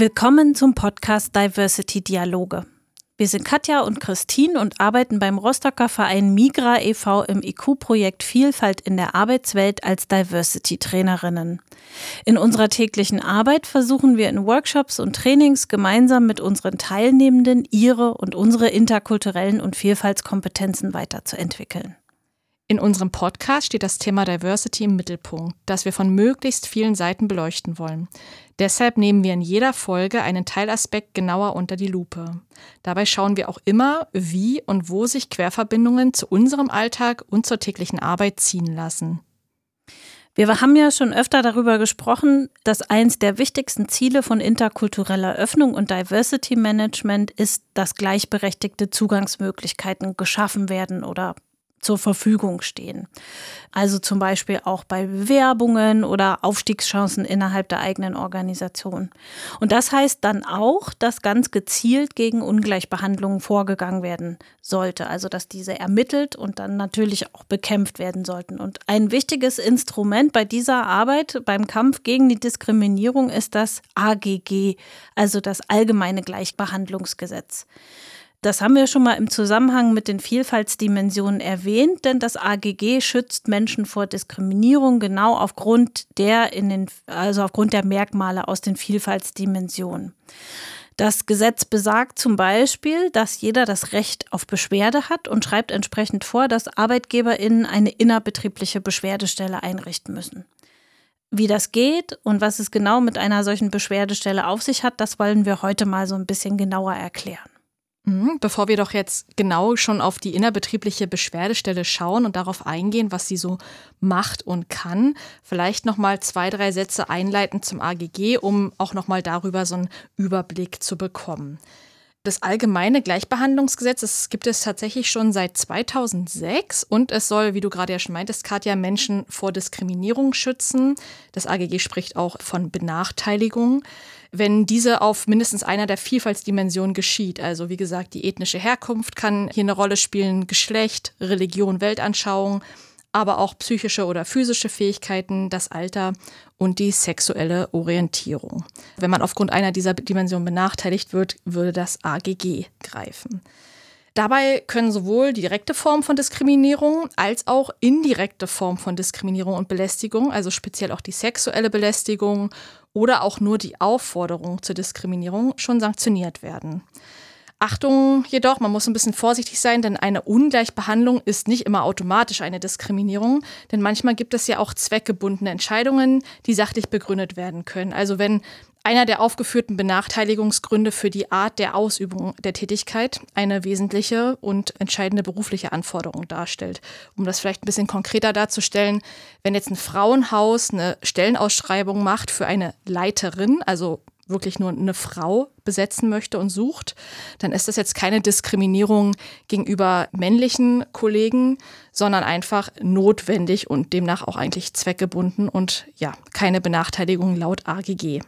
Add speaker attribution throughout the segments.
Speaker 1: Willkommen zum Podcast Diversity Dialoge. Wir sind Katja und Christine und arbeiten beim Rostocker Verein Migra e.V. im IQ-Projekt Vielfalt in der Arbeitswelt als Diversity-Trainerinnen. In unserer täglichen Arbeit versuchen wir in Workshops und Trainings gemeinsam mit unseren Teilnehmenden ihre und unsere interkulturellen und Vielfaltskompetenzen weiterzuentwickeln.
Speaker 2: In unserem Podcast steht das Thema Diversity im Mittelpunkt, das wir von möglichst vielen Seiten beleuchten wollen. Deshalb nehmen wir in jeder Folge einen Teilaspekt genauer unter die Lupe. Dabei schauen wir auch immer, wie und wo sich Querverbindungen zu unserem Alltag und zur täglichen Arbeit ziehen lassen.
Speaker 1: Wir haben ja schon öfter darüber gesprochen, dass eins der wichtigsten Ziele von interkultureller Öffnung und Diversity Management ist, dass gleichberechtigte Zugangsmöglichkeiten geschaffen werden oder zur Verfügung stehen. Also zum Beispiel auch bei Bewerbungen oder Aufstiegschancen innerhalb der eigenen Organisation. Und das heißt dann auch, dass ganz gezielt gegen Ungleichbehandlungen vorgegangen werden sollte. Also dass diese ermittelt und dann natürlich auch bekämpft werden sollten. Und ein wichtiges Instrument bei dieser Arbeit, beim Kampf gegen die Diskriminierung, ist das AGG, also das Allgemeine Gleichbehandlungsgesetz. Das haben wir schon mal im Zusammenhang mit den Vielfaltsdimensionen erwähnt, denn das AGG schützt Menschen vor Diskriminierung genau aufgrund der in den, also aufgrund der Merkmale aus den Vielfaltsdimensionen. Das Gesetz besagt zum Beispiel, dass jeder das Recht auf Beschwerde hat und schreibt entsprechend vor, dass ArbeitgeberInnen eine innerbetriebliche Beschwerdestelle einrichten müssen. Wie das geht und was es genau mit einer solchen Beschwerdestelle auf sich hat, das wollen wir heute mal so ein bisschen genauer erklären.
Speaker 2: Mhm, bevor wir doch jetzt genau schon auf die innerbetriebliche Beschwerdestelle schauen und darauf eingehen, was sie so macht und kann, vielleicht noch mal zwei, drei Sätze einleiten zum AGG, um auch noch mal darüber so einen Überblick zu bekommen. Das allgemeine Gleichbehandlungsgesetz, das gibt es tatsächlich schon seit 2006 und es soll, wie du gerade ja schon meintest, Katja, Menschen vor Diskriminierung schützen. Das AGG spricht auch von Benachteiligung wenn diese auf mindestens einer der Vielfaltsdimensionen geschieht. Also wie gesagt, die ethnische Herkunft kann hier eine Rolle spielen, Geschlecht, Religion, Weltanschauung, aber auch psychische oder physische Fähigkeiten, das Alter und die sexuelle Orientierung. Wenn man aufgrund einer dieser Dimensionen benachteiligt wird, würde das AGG greifen. Dabei können sowohl die direkte Form von Diskriminierung als auch indirekte Form von Diskriminierung und Belästigung, also speziell auch die sexuelle Belästigung oder auch nur die Aufforderung zur Diskriminierung schon sanktioniert werden. Achtung jedoch, man muss ein bisschen vorsichtig sein, denn eine Ungleichbehandlung ist nicht immer automatisch eine Diskriminierung, denn manchmal gibt es ja auch zweckgebundene Entscheidungen, die sachlich begründet werden können. Also wenn einer der aufgeführten Benachteiligungsgründe für die Art der Ausübung der Tätigkeit eine wesentliche und entscheidende berufliche Anforderung darstellt. Um das vielleicht ein bisschen konkreter darzustellen, wenn jetzt ein Frauenhaus eine Stellenausschreibung macht für eine Leiterin, also wirklich nur eine Frau besetzen möchte und sucht, dann ist das jetzt keine Diskriminierung gegenüber männlichen Kollegen, sondern einfach notwendig und demnach auch eigentlich zweckgebunden und ja, keine Benachteiligung laut AGG.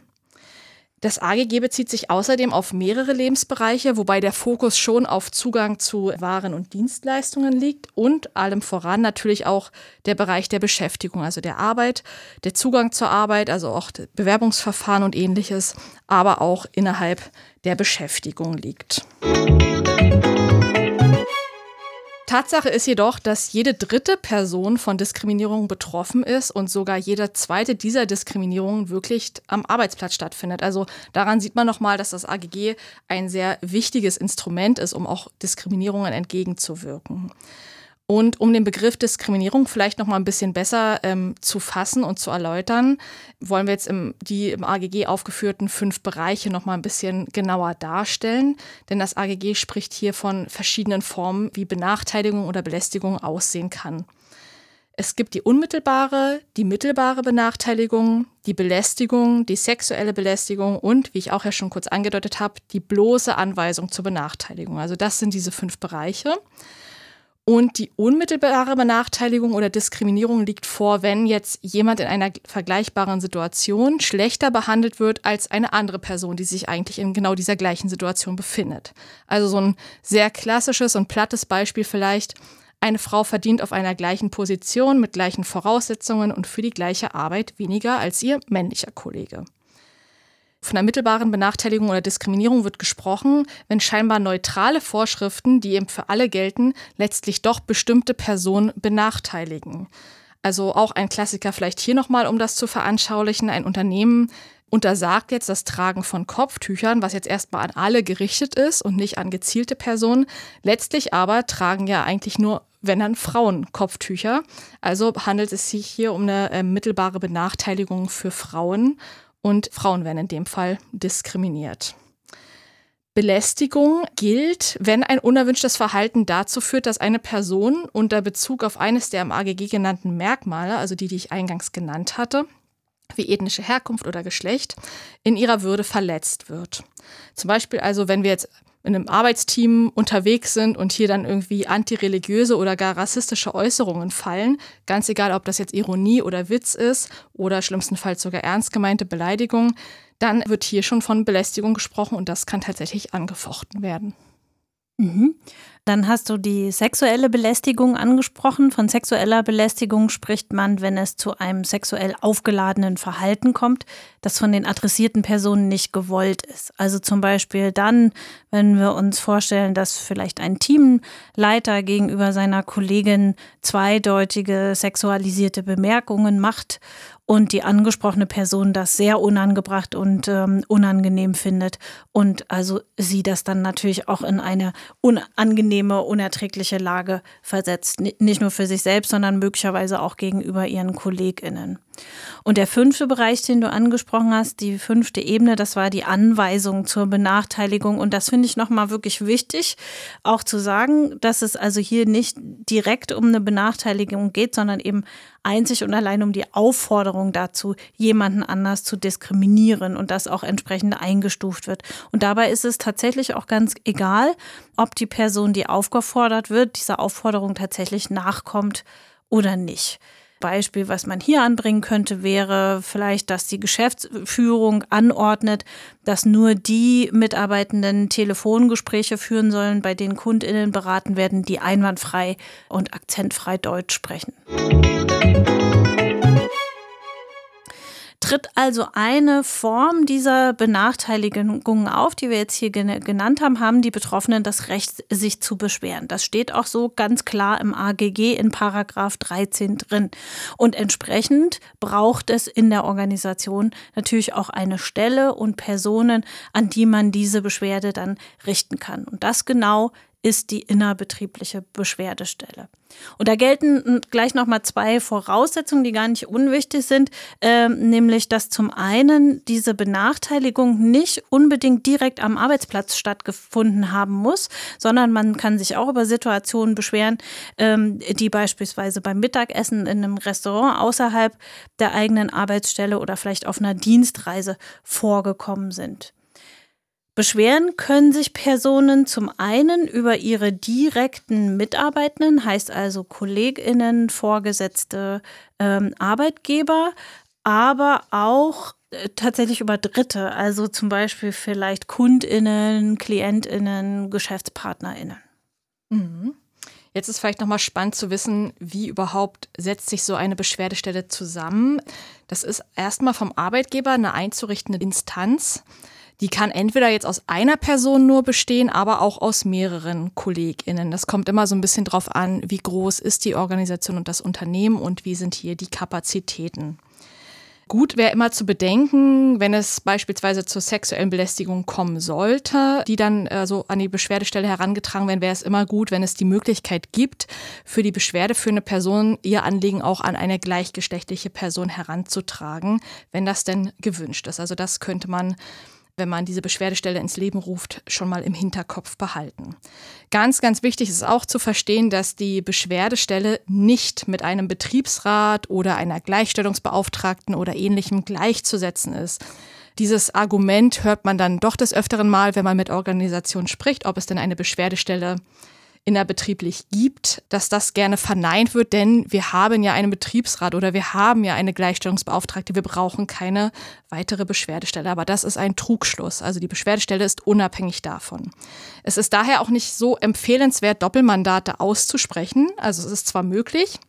Speaker 2: Das AGG bezieht sich außerdem auf mehrere Lebensbereiche, wobei der Fokus schon auf Zugang zu Waren und Dienstleistungen liegt und allem voran natürlich auch der Bereich der Beschäftigung, also der Arbeit, der Zugang zur Arbeit, also auch Bewerbungsverfahren und ähnliches, aber auch innerhalb der Beschäftigung liegt. Tatsache ist jedoch, dass jede dritte Person von Diskriminierung betroffen ist und sogar jede zweite dieser Diskriminierungen wirklich am Arbeitsplatz stattfindet. Also daran sieht man nochmal, dass das AGG ein sehr wichtiges Instrument ist, um auch Diskriminierungen entgegenzuwirken. Und um den Begriff Diskriminierung vielleicht noch mal ein bisschen besser ähm, zu fassen und zu erläutern, wollen wir jetzt im, die im AGG aufgeführten fünf Bereiche noch mal ein bisschen genauer darstellen. Denn das AGG spricht hier von verschiedenen Formen, wie Benachteiligung oder Belästigung aussehen kann. Es gibt die unmittelbare, die mittelbare Benachteiligung, die Belästigung, die sexuelle Belästigung und, wie ich auch ja schon kurz angedeutet habe, die bloße Anweisung zur Benachteiligung. Also das sind diese fünf Bereiche. Und die unmittelbare Benachteiligung oder Diskriminierung liegt vor, wenn jetzt jemand in einer vergleichbaren Situation schlechter behandelt wird als eine andere Person, die sich eigentlich in genau dieser gleichen Situation befindet. Also so ein sehr klassisches und plattes Beispiel vielleicht. Eine Frau verdient auf einer gleichen Position mit gleichen Voraussetzungen und für die gleiche Arbeit weniger als ihr männlicher Kollege. Von einer mittelbaren Benachteiligung oder Diskriminierung wird gesprochen, wenn scheinbar neutrale Vorschriften, die eben für alle gelten, letztlich doch bestimmte Personen benachteiligen. Also auch ein Klassiker vielleicht hier nochmal, um das zu veranschaulichen. Ein Unternehmen untersagt jetzt das Tragen von Kopftüchern, was jetzt erstmal an alle gerichtet ist und nicht an gezielte Personen. Letztlich aber tragen ja eigentlich nur, wenn dann Frauen Kopftücher. Also handelt es sich hier um eine äh, mittelbare Benachteiligung für Frauen und Frauen werden in dem Fall diskriminiert. Belästigung gilt, wenn ein unerwünschtes Verhalten dazu führt, dass eine Person unter Bezug auf eines der im AGG genannten Merkmale, also die, die ich eingangs genannt hatte, wie ethnische Herkunft oder Geschlecht, in ihrer Würde verletzt wird. Zum Beispiel also, wenn wir jetzt in einem Arbeitsteam unterwegs sind und hier dann irgendwie antireligiöse oder gar rassistische Äußerungen fallen, ganz egal, ob das jetzt Ironie oder Witz ist oder schlimmstenfalls sogar ernst gemeinte Beleidigung, dann wird hier schon von Belästigung gesprochen und das kann tatsächlich angefochten werden.
Speaker 1: Mhm. Dann hast du die sexuelle Belästigung angesprochen. Von sexueller Belästigung spricht man, wenn es zu einem sexuell aufgeladenen Verhalten kommt, das von den adressierten Personen nicht gewollt ist. Also zum Beispiel dann, wenn wir uns vorstellen, dass vielleicht ein Teamleiter gegenüber seiner Kollegin zweideutige sexualisierte Bemerkungen macht und die angesprochene Person das sehr unangebracht und ähm, unangenehm findet und also sie das dann natürlich auch in eine unangenehme, unerträgliche Lage versetzt. Nicht nur für sich selbst, sondern möglicherweise auch gegenüber ihren KollegInnen. Und der fünfte Bereich, den du angesprochen hast, die fünfte Ebene, das war die Anweisung zur Benachteiligung. Und das finde ich nochmal wirklich wichtig, auch zu sagen, dass es also hier nicht direkt um eine Benachteiligung geht, sondern eben einzig und allein um die Aufforderung dazu, jemanden anders zu diskriminieren und das auch entsprechend eingestuft wird. Und dabei ist es tatsächlich auch ganz egal, ob die Person, die aufgefordert wird, dieser Aufforderung tatsächlich nachkommt oder nicht. Beispiel, was man hier anbringen könnte, wäre vielleicht, dass die Geschäftsführung anordnet, dass nur die Mitarbeitenden Telefongespräche führen sollen, bei denen Kundinnen beraten werden, die einwandfrei und akzentfrei Deutsch sprechen. Tritt also eine Form dieser Benachteiligung auf, die wir jetzt hier genannt haben, haben die Betroffenen das Recht, sich zu beschweren. Das steht auch so ganz klar im AGG in Paragraph 13 drin. Und entsprechend braucht es in der Organisation natürlich auch eine Stelle und Personen, an die man diese Beschwerde dann richten kann. Und das genau ist die innerbetriebliche Beschwerdestelle. Und da gelten gleich nochmal zwei Voraussetzungen, die gar nicht unwichtig sind, äh, nämlich dass zum einen diese Benachteiligung nicht unbedingt direkt am Arbeitsplatz stattgefunden haben muss, sondern man kann sich auch über Situationen beschweren, ähm, die beispielsweise beim Mittagessen in einem Restaurant außerhalb der eigenen Arbeitsstelle oder vielleicht auf einer Dienstreise vorgekommen sind. Beschweren können sich Personen zum einen über ihre direkten Mitarbeitenden, heißt also Kolleginnen, Vorgesetzte, ähm, Arbeitgeber, aber auch äh, tatsächlich über Dritte, also zum Beispiel vielleicht Kundinnen, Klientinnen, Geschäftspartnerinnen.
Speaker 2: Mhm. Jetzt ist vielleicht nochmal spannend zu wissen, wie überhaupt setzt sich so eine Beschwerdestelle zusammen. Das ist erstmal vom Arbeitgeber eine einzurichtende Instanz. Die kann entweder jetzt aus einer Person nur bestehen, aber auch aus mehreren KollegInnen. Das kommt immer so ein bisschen drauf an, wie groß ist die Organisation und das Unternehmen und wie sind hier die Kapazitäten. Gut wäre immer zu bedenken, wenn es beispielsweise zur sexuellen Belästigung kommen sollte, die dann äh, so an die Beschwerdestelle herangetragen werden, wäre es immer gut, wenn es die Möglichkeit gibt, für die beschwerdeführende Person ihr Anliegen auch an eine gleichgeschlechtliche Person heranzutragen, wenn das denn gewünscht ist. Also das könnte man wenn man diese Beschwerdestelle ins Leben ruft, schon mal im Hinterkopf behalten. Ganz, ganz wichtig ist auch zu verstehen, dass die Beschwerdestelle nicht mit einem Betriebsrat oder einer Gleichstellungsbeauftragten oder ähnlichem gleichzusetzen ist. Dieses Argument hört man dann doch des Öfteren mal, wenn man mit Organisationen spricht, ob es denn eine Beschwerdestelle innerbetrieblich gibt, dass das gerne verneint wird, denn wir haben ja einen Betriebsrat oder wir haben ja eine Gleichstellungsbeauftragte, wir brauchen keine weitere Beschwerdestelle. Aber das ist ein Trugschluss. Also die Beschwerdestelle ist unabhängig davon. Es ist daher auch nicht so empfehlenswert, Doppelmandate auszusprechen. Also es ist zwar möglich,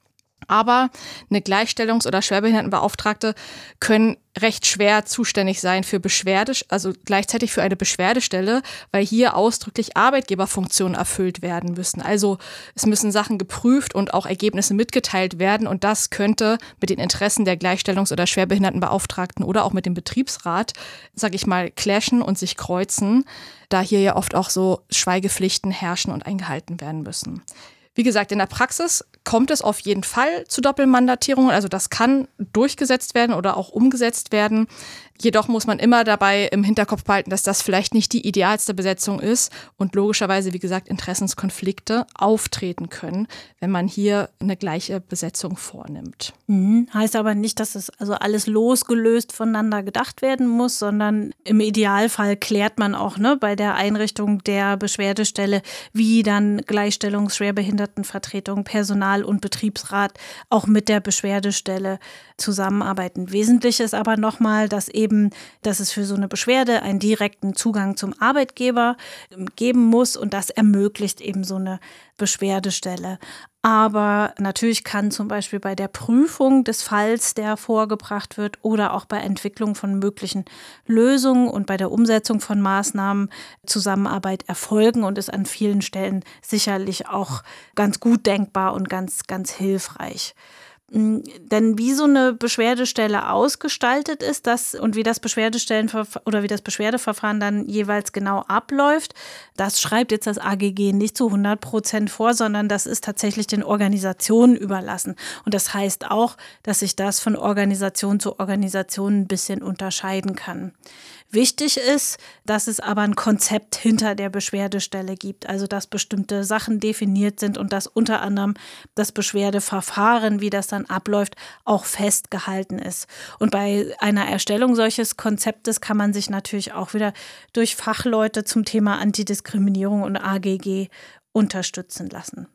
Speaker 2: Aber eine Gleichstellungs- oder Schwerbehindertenbeauftragte können recht schwer zuständig sein für Beschwerde, also gleichzeitig für eine Beschwerdestelle, weil hier ausdrücklich Arbeitgeberfunktionen erfüllt werden müssen. Also es müssen Sachen geprüft und auch Ergebnisse mitgeteilt werden und das könnte mit den Interessen der Gleichstellungs- oder Schwerbehindertenbeauftragten oder auch mit dem Betriebsrat, sag ich mal, clashen und sich kreuzen, da hier ja oft auch so Schweigepflichten herrschen und eingehalten werden müssen. Wie gesagt, in der Praxis kommt es auf jeden Fall zu Doppelmandatierungen. Also das kann durchgesetzt werden oder auch umgesetzt werden. Jedoch muss man immer dabei im Hinterkopf behalten, dass das vielleicht nicht die idealste Besetzung ist und logischerweise, wie gesagt, Interessenskonflikte auftreten können, wenn man hier eine gleiche Besetzung vornimmt.
Speaker 1: Mhm. Heißt aber nicht, dass es also alles losgelöst voneinander gedacht werden muss, sondern im Idealfall klärt man auch ne, bei der Einrichtung der Beschwerdestelle, wie dann Gleichstellungs-, Schwerbehindertenvertretung, Personal- und Betriebsrat auch mit der Beschwerdestelle zusammenarbeiten. Wesentlich ist aber nochmal, dass eben, dass es für so eine Beschwerde einen direkten Zugang zum Arbeitgeber geben muss und das ermöglicht eben so eine Beschwerdestelle. Aber natürlich kann zum Beispiel bei der Prüfung des Falls, der vorgebracht wird, oder auch bei Entwicklung von möglichen Lösungen und bei der Umsetzung von Maßnahmen Zusammenarbeit erfolgen und ist an vielen Stellen sicherlich auch ganz gut denkbar und ganz, ganz hilfreich. Denn wie so eine Beschwerdestelle ausgestaltet ist, das und wie das Beschwerdestellen oder wie das Beschwerdeverfahren dann jeweils genau abläuft, das schreibt jetzt das AGG nicht zu 100 Prozent vor, sondern das ist tatsächlich den Organisationen überlassen. Und das heißt auch, dass sich das von Organisation zu Organisation ein bisschen unterscheiden kann. Wichtig ist, dass es aber ein Konzept hinter der Beschwerdestelle gibt, also dass bestimmte Sachen definiert sind und dass unter anderem das Beschwerdeverfahren, wie das dann abläuft, auch festgehalten ist. Und bei einer Erstellung solches Konzeptes kann man sich natürlich auch wieder durch Fachleute zum Thema Antidiskriminierung und AGG unterstützen lassen.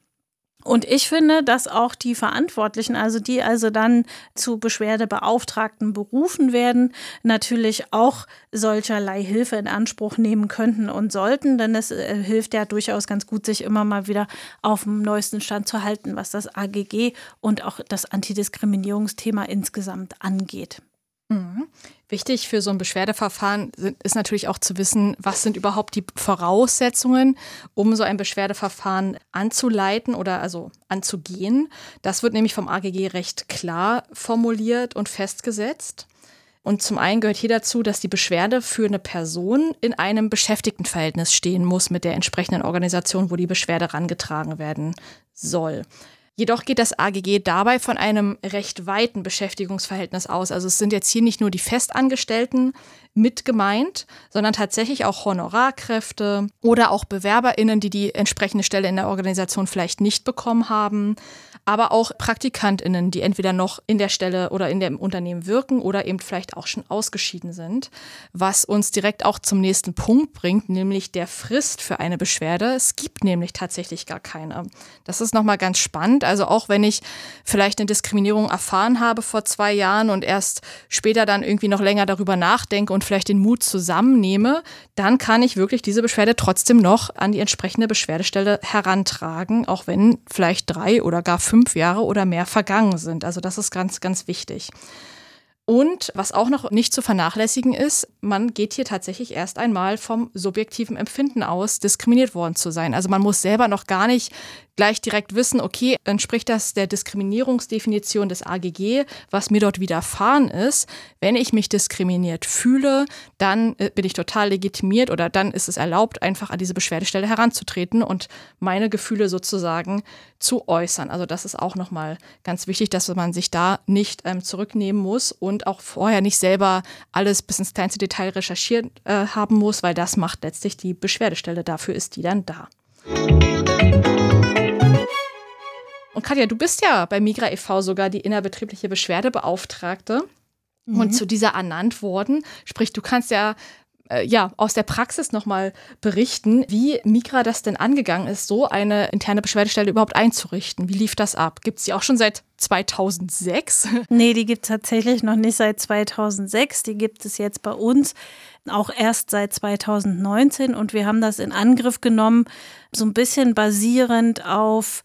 Speaker 1: Und ich finde, dass auch die Verantwortlichen, also die also dann zu Beschwerdebeauftragten berufen werden, natürlich auch solcherlei Hilfe in Anspruch nehmen könnten und sollten, denn es äh, hilft ja durchaus ganz gut, sich immer mal wieder auf dem neuesten Stand zu halten, was das AGG und auch das Antidiskriminierungsthema insgesamt angeht.
Speaker 2: Mhm. Wichtig für so ein Beschwerdeverfahren ist natürlich auch zu wissen, was sind überhaupt die Voraussetzungen, um so ein Beschwerdeverfahren anzuleiten oder also anzugehen. Das wird nämlich vom AGG recht klar formuliert und festgesetzt. Und zum einen gehört hier dazu, dass die Beschwerde für eine Person in einem Beschäftigtenverhältnis stehen muss mit der entsprechenden Organisation, wo die Beschwerde herangetragen werden soll. Jedoch geht das AGG dabei von einem recht weiten Beschäftigungsverhältnis aus. Also es sind jetzt hier nicht nur die Festangestellten mit gemeint, sondern tatsächlich auch Honorarkräfte oder auch Bewerberinnen, die die entsprechende Stelle in der Organisation vielleicht nicht bekommen haben, aber auch Praktikantinnen, die entweder noch in der Stelle oder in dem Unternehmen wirken oder eben vielleicht auch schon ausgeschieden sind, was uns direkt auch zum nächsten Punkt bringt, nämlich der Frist für eine Beschwerde. Es gibt nämlich tatsächlich gar keine. Das ist nochmal ganz spannend. Also auch wenn ich vielleicht eine Diskriminierung erfahren habe vor zwei Jahren und erst später dann irgendwie noch länger darüber nachdenke und vielleicht den Mut zusammennehme, dann kann ich wirklich diese Beschwerde trotzdem noch an die entsprechende Beschwerdestelle herantragen, auch wenn vielleicht drei oder gar fünf Jahre oder mehr vergangen sind. Also das ist ganz, ganz wichtig. Und was auch noch nicht zu vernachlässigen ist, man geht hier tatsächlich erst einmal vom subjektiven Empfinden aus, diskriminiert worden zu sein. Also man muss selber noch gar nicht gleich direkt wissen, okay, entspricht das der Diskriminierungsdefinition des AGG, was mir dort widerfahren ist. Wenn ich mich diskriminiert fühle, dann äh, bin ich total legitimiert oder dann ist es erlaubt, einfach an diese Beschwerdestelle heranzutreten und meine Gefühle sozusagen zu äußern. Also das ist auch nochmal ganz wichtig, dass man sich da nicht ähm, zurücknehmen muss und auch vorher nicht selber alles bis ins kleinste Detail recherchiert äh, haben muss, weil das macht letztlich die Beschwerdestelle. Dafür ist die dann da. Und Katja, du bist ja bei Migra e.V. sogar die innerbetriebliche Beschwerdebeauftragte mhm. und zu dieser ernannt worden. Sprich, du kannst ja äh, ja, aus der Praxis nochmal berichten, wie Migra das denn angegangen ist, so eine interne Beschwerdestelle überhaupt einzurichten. Wie lief das ab? Gibt es die auch schon seit 2006?
Speaker 1: Nee, die gibt es tatsächlich noch nicht seit 2006. Die gibt es jetzt bei uns auch erst seit 2019 und wir haben das in Angriff genommen, so ein bisschen basierend auf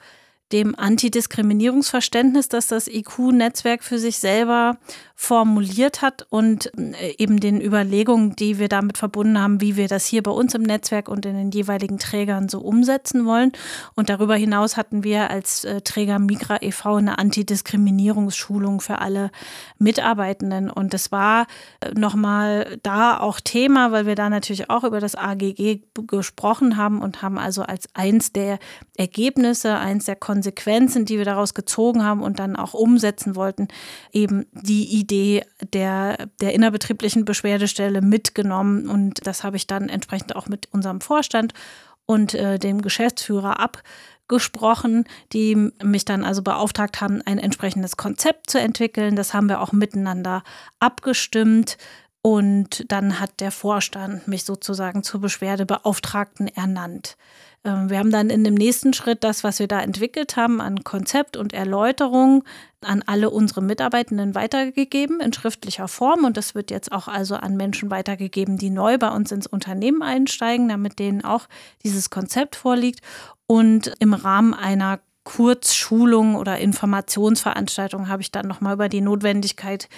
Speaker 1: dem Antidiskriminierungsverständnis, das das IQ-Netzwerk für sich selber formuliert hat und äh, eben den Überlegungen, die wir damit verbunden haben, wie wir das hier bei uns im Netzwerk und in den jeweiligen Trägern so umsetzen wollen. Und darüber hinaus hatten wir als äh, Träger Migra e.V. eine Antidiskriminierungsschulung für alle Mitarbeitenden. Und es war äh, nochmal da auch Thema, weil wir da natürlich auch über das AGG gesprochen haben und haben also als eins der Ergebnisse, eins der Konsequenzen, die wir daraus gezogen haben und dann auch umsetzen wollten, eben die Idee der, der innerbetrieblichen Beschwerdestelle mitgenommen. Und das habe ich dann entsprechend auch mit unserem Vorstand und äh, dem Geschäftsführer abgesprochen, die mich dann also beauftragt haben, ein entsprechendes Konzept zu entwickeln. Das haben wir auch miteinander abgestimmt. Und dann hat der Vorstand mich sozusagen zur Beschwerdebeauftragten ernannt. Ähm, wir haben dann in dem nächsten Schritt das, was wir da entwickelt haben, an Konzept und Erläuterung an alle unsere Mitarbeitenden weitergegeben in schriftlicher Form. Und das wird jetzt auch also an Menschen weitergegeben, die neu bei uns ins Unternehmen einsteigen, damit denen auch dieses Konzept vorliegt. Und im Rahmen einer Kurzschulung oder Informationsveranstaltung habe ich dann nochmal über die Notwendigkeit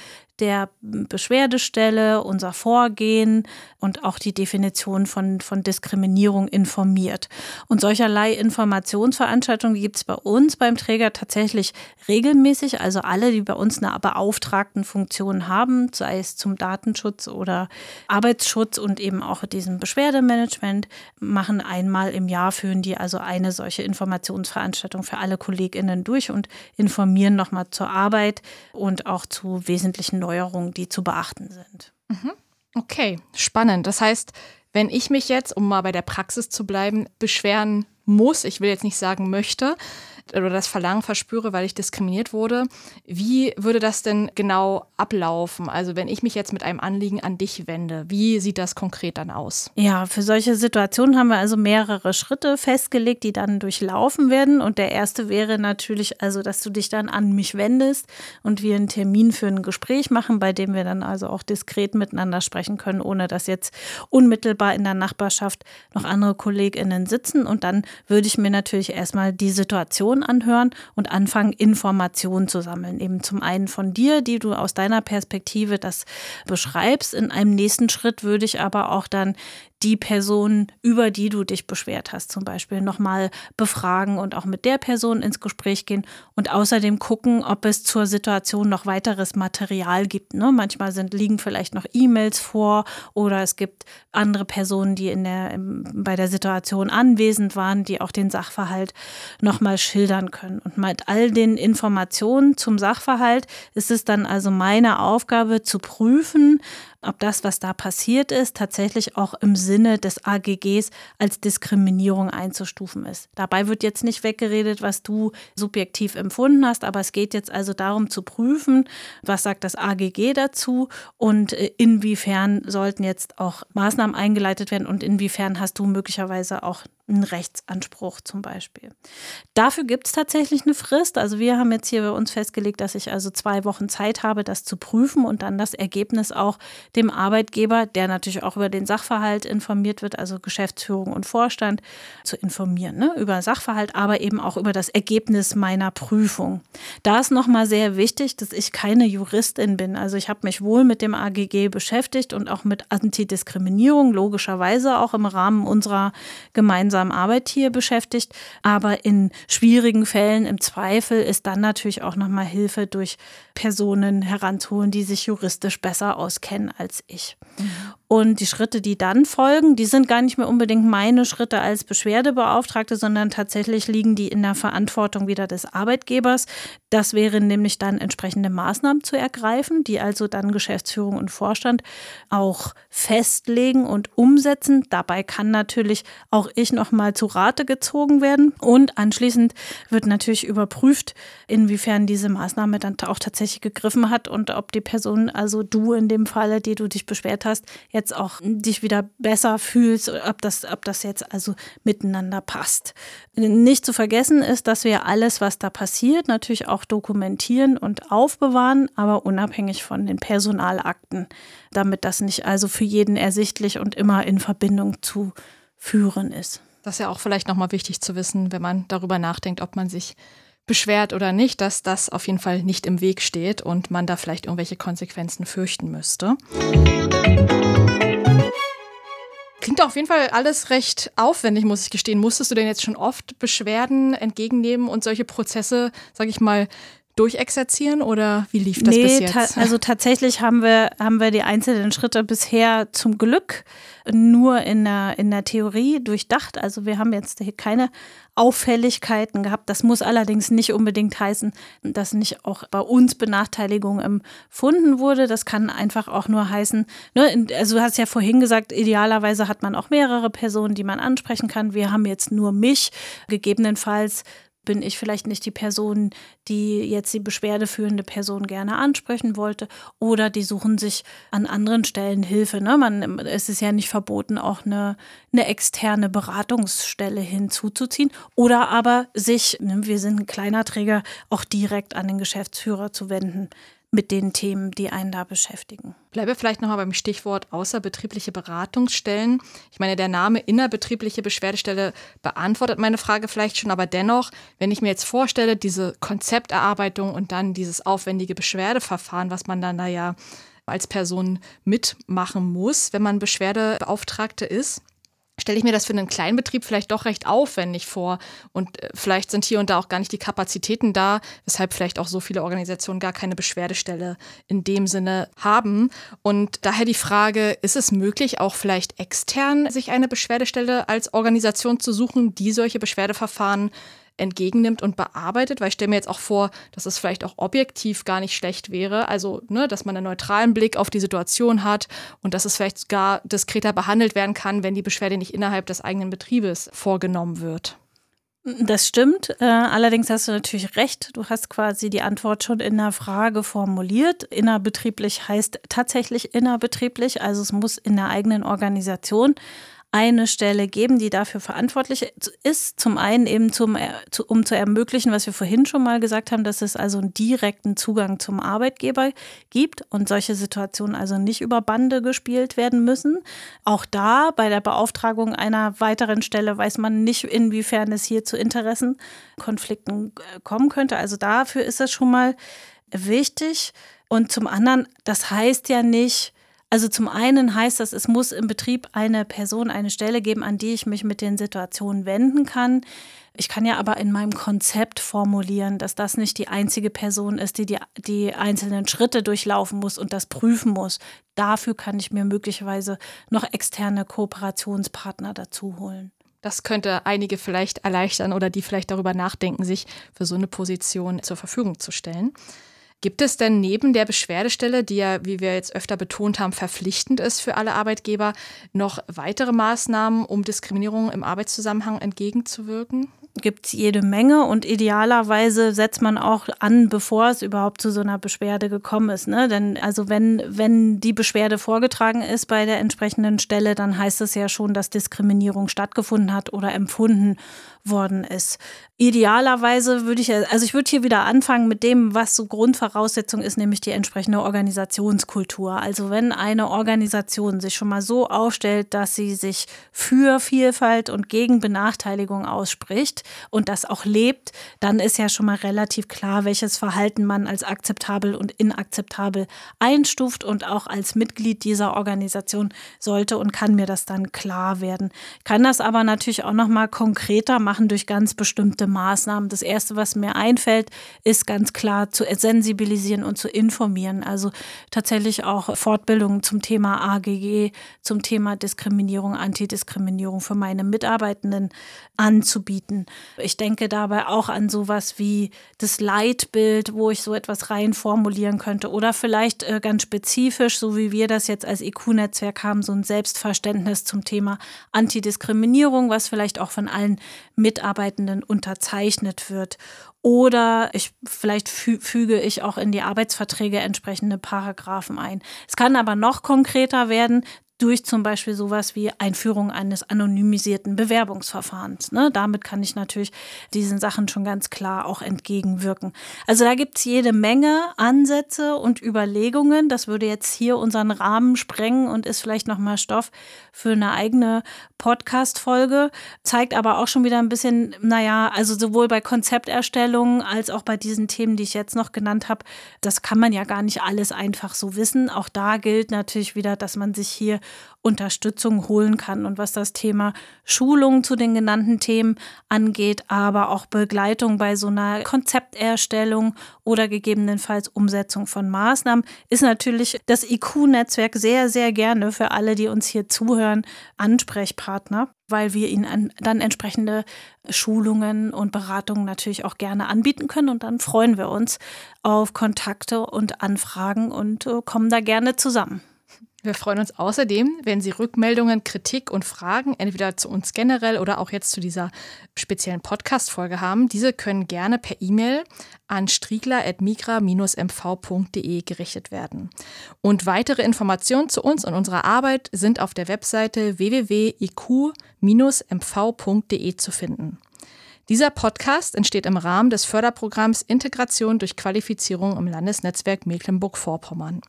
Speaker 1: der Beschwerdestelle, unser Vorgehen und auch die Definition von, von Diskriminierung informiert. Und solcherlei Informationsveranstaltungen gibt es bei uns beim Träger tatsächlich regelmäßig. Also alle, die bei uns eine Beauftragtenfunktion haben, sei es zum Datenschutz oder Arbeitsschutz und eben auch diesem Beschwerdemanagement, machen einmal im Jahr, führen die also eine solche Informationsveranstaltung für alle KollegInnen durch und informieren nochmal zur Arbeit und auch zu wesentlichen Neuerungen, die zu beachten sind.
Speaker 2: Mhm. Okay, spannend. Das heißt, wenn ich mich jetzt, um mal bei der Praxis zu bleiben, beschweren muss, ich will jetzt nicht sagen möchte, oder das Verlangen verspüre, weil ich diskriminiert wurde. Wie würde das denn genau ablaufen? Also wenn ich mich jetzt mit einem Anliegen an dich wende, wie sieht das konkret dann aus?
Speaker 1: Ja, für solche Situationen haben wir also mehrere Schritte festgelegt, die dann durchlaufen werden. Und der erste wäre natürlich also, dass du dich dann an mich wendest und wir einen Termin für ein Gespräch machen, bei dem wir dann also auch diskret miteinander sprechen können, ohne dass jetzt unmittelbar in der Nachbarschaft noch andere KollegInnen sitzen. Und dann würde ich mir natürlich erstmal die Situation Informationen anhören und anfangen, Informationen zu sammeln. Eben zum einen von dir, die du aus deiner Perspektive das beschreibst. In einem nächsten Schritt würde ich aber auch dann die Person, über die du dich beschwert hast, zum Beispiel nochmal befragen und auch mit der Person ins Gespräch gehen und außerdem gucken, ob es zur Situation noch weiteres Material gibt. Ne? Manchmal sind, liegen vielleicht noch E-Mails vor oder es gibt andere Personen, die in der, bei der Situation anwesend waren, die auch den Sachverhalt nochmal schildern können. Und mit all den Informationen zum Sachverhalt ist es dann also meine Aufgabe zu prüfen, ob das, was da passiert ist, tatsächlich auch im Sinne des AGGs als Diskriminierung einzustufen ist. Dabei wird jetzt nicht weggeredet, was du subjektiv empfunden hast, aber es geht jetzt also darum zu prüfen, was sagt das AGG dazu und äh, inwiefern sollten jetzt auch Maßnahmen eingeleitet werden und inwiefern hast du möglicherweise auch einen Rechtsanspruch zum Beispiel. Dafür gibt es tatsächlich eine Frist. Also wir haben jetzt hier bei uns festgelegt, dass ich also zwei Wochen Zeit habe, das zu prüfen und dann das Ergebnis auch dem Arbeitgeber, der natürlich auch über den Sachverhalt informiert wird, also Geschäftsführung und Vorstand, zu informieren ne? über Sachverhalt, aber eben auch über das Ergebnis meiner Prüfung. Da ist nochmal sehr wichtig, dass ich keine Juristin bin. Also ich habe mich wohl mit dem AGG beschäftigt und auch mit Antidiskriminierung, logischerweise auch im Rahmen unserer gemeinsamen gemeinsamen Arbeit hier beschäftigt. Aber in schwierigen Fällen im Zweifel ist dann natürlich auch nochmal Hilfe durch Personen heranzuholen, die sich juristisch besser auskennen als ich. Mhm. Und die Schritte, die dann folgen, die sind gar nicht mehr unbedingt meine Schritte als Beschwerdebeauftragte, sondern tatsächlich liegen die in der Verantwortung wieder des Arbeitgebers. Das wären nämlich dann entsprechende Maßnahmen zu ergreifen, die also dann Geschäftsführung und Vorstand auch festlegen und umsetzen. Dabei kann natürlich auch ich nochmal zu Rate gezogen werden. Und anschließend wird natürlich überprüft, inwiefern diese Maßnahme dann auch tatsächlich gegriffen hat und ob die Person, also du in dem Falle, die du dich beschwert hast, jetzt auch dich wieder besser fühlst, ob das, ob das jetzt also miteinander passt. Nicht zu vergessen ist, dass wir alles, was da passiert, natürlich auch dokumentieren und aufbewahren, aber unabhängig von den Personalakten, damit das nicht also für jeden ersichtlich und immer in Verbindung zu führen ist.
Speaker 2: Das ist ja auch vielleicht nochmal wichtig zu wissen, wenn man darüber nachdenkt, ob man sich beschwert oder nicht, dass das auf jeden Fall nicht im Weg steht und man da vielleicht irgendwelche Konsequenzen fürchten müsste. Klingt auf jeden Fall alles recht aufwendig, muss ich gestehen. Musstest du denn jetzt schon oft Beschwerden entgegennehmen und solche Prozesse, sage ich mal, durchexerzieren oder wie lief das
Speaker 1: nee,
Speaker 2: bis jetzt?
Speaker 1: Ta also tatsächlich haben wir, haben wir die einzelnen Schritte bisher zum Glück nur in der, in der Theorie durchdacht. Also wir haben jetzt keine Auffälligkeiten gehabt. Das muss allerdings nicht unbedingt heißen, dass nicht auch bei uns Benachteiligung empfunden wurde. Das kann einfach auch nur heißen, ne, also du hast ja vorhin gesagt, idealerweise hat man auch mehrere Personen, die man ansprechen kann. Wir haben jetzt nur mich. Gegebenenfalls bin ich vielleicht nicht die Person, die jetzt die beschwerdeführende Person gerne ansprechen wollte. Oder die suchen sich an anderen Stellen Hilfe. Ne? Man, es ist ja nicht verboten, auch eine, eine externe Beratungsstelle hinzuzuziehen. Oder aber sich, ne, wir sind ein kleiner Träger, auch direkt an den Geschäftsführer zu wenden mit den Themen, die einen da beschäftigen.
Speaker 2: Bleibe vielleicht nochmal beim Stichwort außerbetriebliche Beratungsstellen. Ich meine, der Name innerbetriebliche Beschwerdestelle beantwortet meine Frage vielleicht schon, aber dennoch, wenn ich mir jetzt vorstelle, diese Konzepterarbeitung und dann dieses aufwendige Beschwerdeverfahren, was man dann da ja als Person mitmachen muss, wenn man Beschwerdebeauftragte ist, stelle ich mir das für einen Kleinbetrieb vielleicht doch recht aufwendig vor. Und äh, vielleicht sind hier und da auch gar nicht die Kapazitäten da, weshalb vielleicht auch so viele Organisationen gar keine Beschwerdestelle in dem Sinne haben. Und daher die Frage, ist es möglich, auch vielleicht extern sich eine Beschwerdestelle als Organisation zu suchen, die solche Beschwerdeverfahren entgegennimmt und bearbeitet, weil ich stelle mir jetzt auch vor, dass es vielleicht auch objektiv gar nicht schlecht wäre, also ne, dass man einen neutralen Blick auf die Situation hat und dass es vielleicht sogar diskreter behandelt werden kann, wenn die Beschwerde nicht innerhalb des eigenen Betriebes vorgenommen wird.
Speaker 1: Das stimmt. Äh, allerdings hast du natürlich recht. Du hast quasi die Antwort schon in der Frage formuliert. Innerbetrieblich heißt tatsächlich innerbetrieblich, also es muss in der eigenen Organisation eine Stelle geben, die dafür verantwortlich ist. Zum einen eben zum, äh, um zu ermöglichen, was wir vorhin schon mal gesagt haben, dass es also einen direkten Zugang zum Arbeitgeber gibt und solche Situationen also nicht über Bande gespielt werden müssen. Auch da bei der Beauftragung einer weiteren Stelle weiß man nicht, inwiefern es hier zu Interessenkonflikten äh, kommen könnte. Also dafür ist es schon mal wichtig. Und zum anderen, das heißt ja nicht, also zum einen heißt das, es muss im Betrieb eine Person, eine Stelle geben, an die ich mich mit den Situationen wenden kann. Ich kann ja aber in meinem Konzept formulieren, dass das nicht die einzige Person ist, die, die die einzelnen Schritte durchlaufen muss und das prüfen muss. Dafür kann ich mir möglicherweise noch externe Kooperationspartner dazu holen.
Speaker 2: Das könnte einige vielleicht erleichtern oder die vielleicht darüber nachdenken, sich für so eine Position zur Verfügung zu stellen. Gibt es denn neben der Beschwerdestelle, die ja, wie wir jetzt öfter betont haben, verpflichtend ist für alle Arbeitgeber, noch weitere Maßnahmen, um Diskriminierung im Arbeitszusammenhang entgegenzuwirken?
Speaker 1: gibt es jede Menge und idealerweise setzt man auch an, bevor es überhaupt zu so einer Beschwerde gekommen ist. Ne? Denn also wenn, wenn die Beschwerde vorgetragen ist bei der entsprechenden Stelle, dann heißt es ja schon, dass Diskriminierung stattgefunden hat oder empfunden worden ist. Idealerweise würde ich, also ich würde hier wieder anfangen mit dem, was so Grundvoraussetzung ist, nämlich die entsprechende Organisationskultur. Also wenn eine Organisation sich schon mal so aufstellt, dass sie sich für Vielfalt und gegen Benachteiligung ausspricht und das auch lebt, dann ist ja schon mal relativ klar, welches Verhalten man als akzeptabel und inakzeptabel einstuft und auch als Mitglied dieser Organisation sollte und kann mir das dann klar werden. Kann das aber natürlich auch noch mal konkreter machen machen durch ganz bestimmte Maßnahmen. Das Erste, was mir einfällt, ist ganz klar zu sensibilisieren und zu informieren. Also tatsächlich auch Fortbildungen zum Thema AGG, zum Thema Diskriminierung, Antidiskriminierung für meine Mitarbeitenden anzubieten. Ich denke dabei auch an sowas wie das Leitbild, wo ich so etwas rein formulieren könnte oder vielleicht äh, ganz spezifisch, so wie wir das jetzt als IQ-Netzwerk haben, so ein Selbstverständnis zum Thema Antidiskriminierung, was vielleicht auch von allen Mitarbeitenden unterzeichnet wird. Oder ich, vielleicht füge ich auch in die Arbeitsverträge entsprechende Paragraphen ein. Es kann aber noch konkreter werden. Durch zum Beispiel sowas wie Einführung eines anonymisierten Bewerbungsverfahrens. Ne? Damit kann ich natürlich diesen Sachen schon ganz klar auch entgegenwirken. Also da gibt es jede Menge Ansätze und Überlegungen. Das würde jetzt hier unseren Rahmen sprengen und ist vielleicht nochmal Stoff für eine eigene Podcast-Folge. Zeigt aber auch schon wieder ein bisschen, naja, also sowohl bei Konzepterstellung als auch bei diesen Themen, die ich jetzt noch genannt habe, das kann man ja gar nicht alles einfach so wissen. Auch da gilt natürlich wieder, dass man sich hier Unterstützung holen kann. Und was das Thema Schulung zu den genannten Themen angeht, aber auch Begleitung bei so einer Konzepterstellung oder gegebenenfalls Umsetzung von Maßnahmen, ist natürlich das IQ-Netzwerk sehr, sehr gerne für alle, die uns hier zuhören, Ansprechpartner weil wir ihnen dann entsprechende Schulungen und Beratungen natürlich auch gerne anbieten können. Und dann freuen wir uns auf Kontakte und Anfragen und äh, kommen da gerne zusammen.
Speaker 2: Wir freuen uns außerdem, wenn Sie Rückmeldungen, Kritik und Fragen entweder zu uns generell oder auch jetzt zu dieser speziellen Podcast-Folge haben. Diese können gerne per E-Mail an striegler.migra-mv.de gerichtet werden. Und weitere Informationen zu uns und unserer Arbeit sind auf der Webseite www.iq-mv.de zu finden. Dieser Podcast entsteht im Rahmen des Förderprogramms Integration durch Qualifizierung im Landesnetzwerk Mecklenburg-Vorpommern.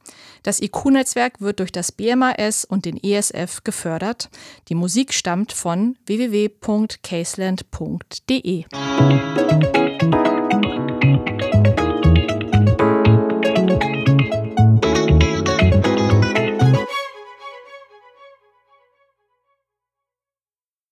Speaker 2: Das IQ-Netzwerk wird durch das BMAS und den ESF gefördert. Die Musik stammt von www.caseland.de.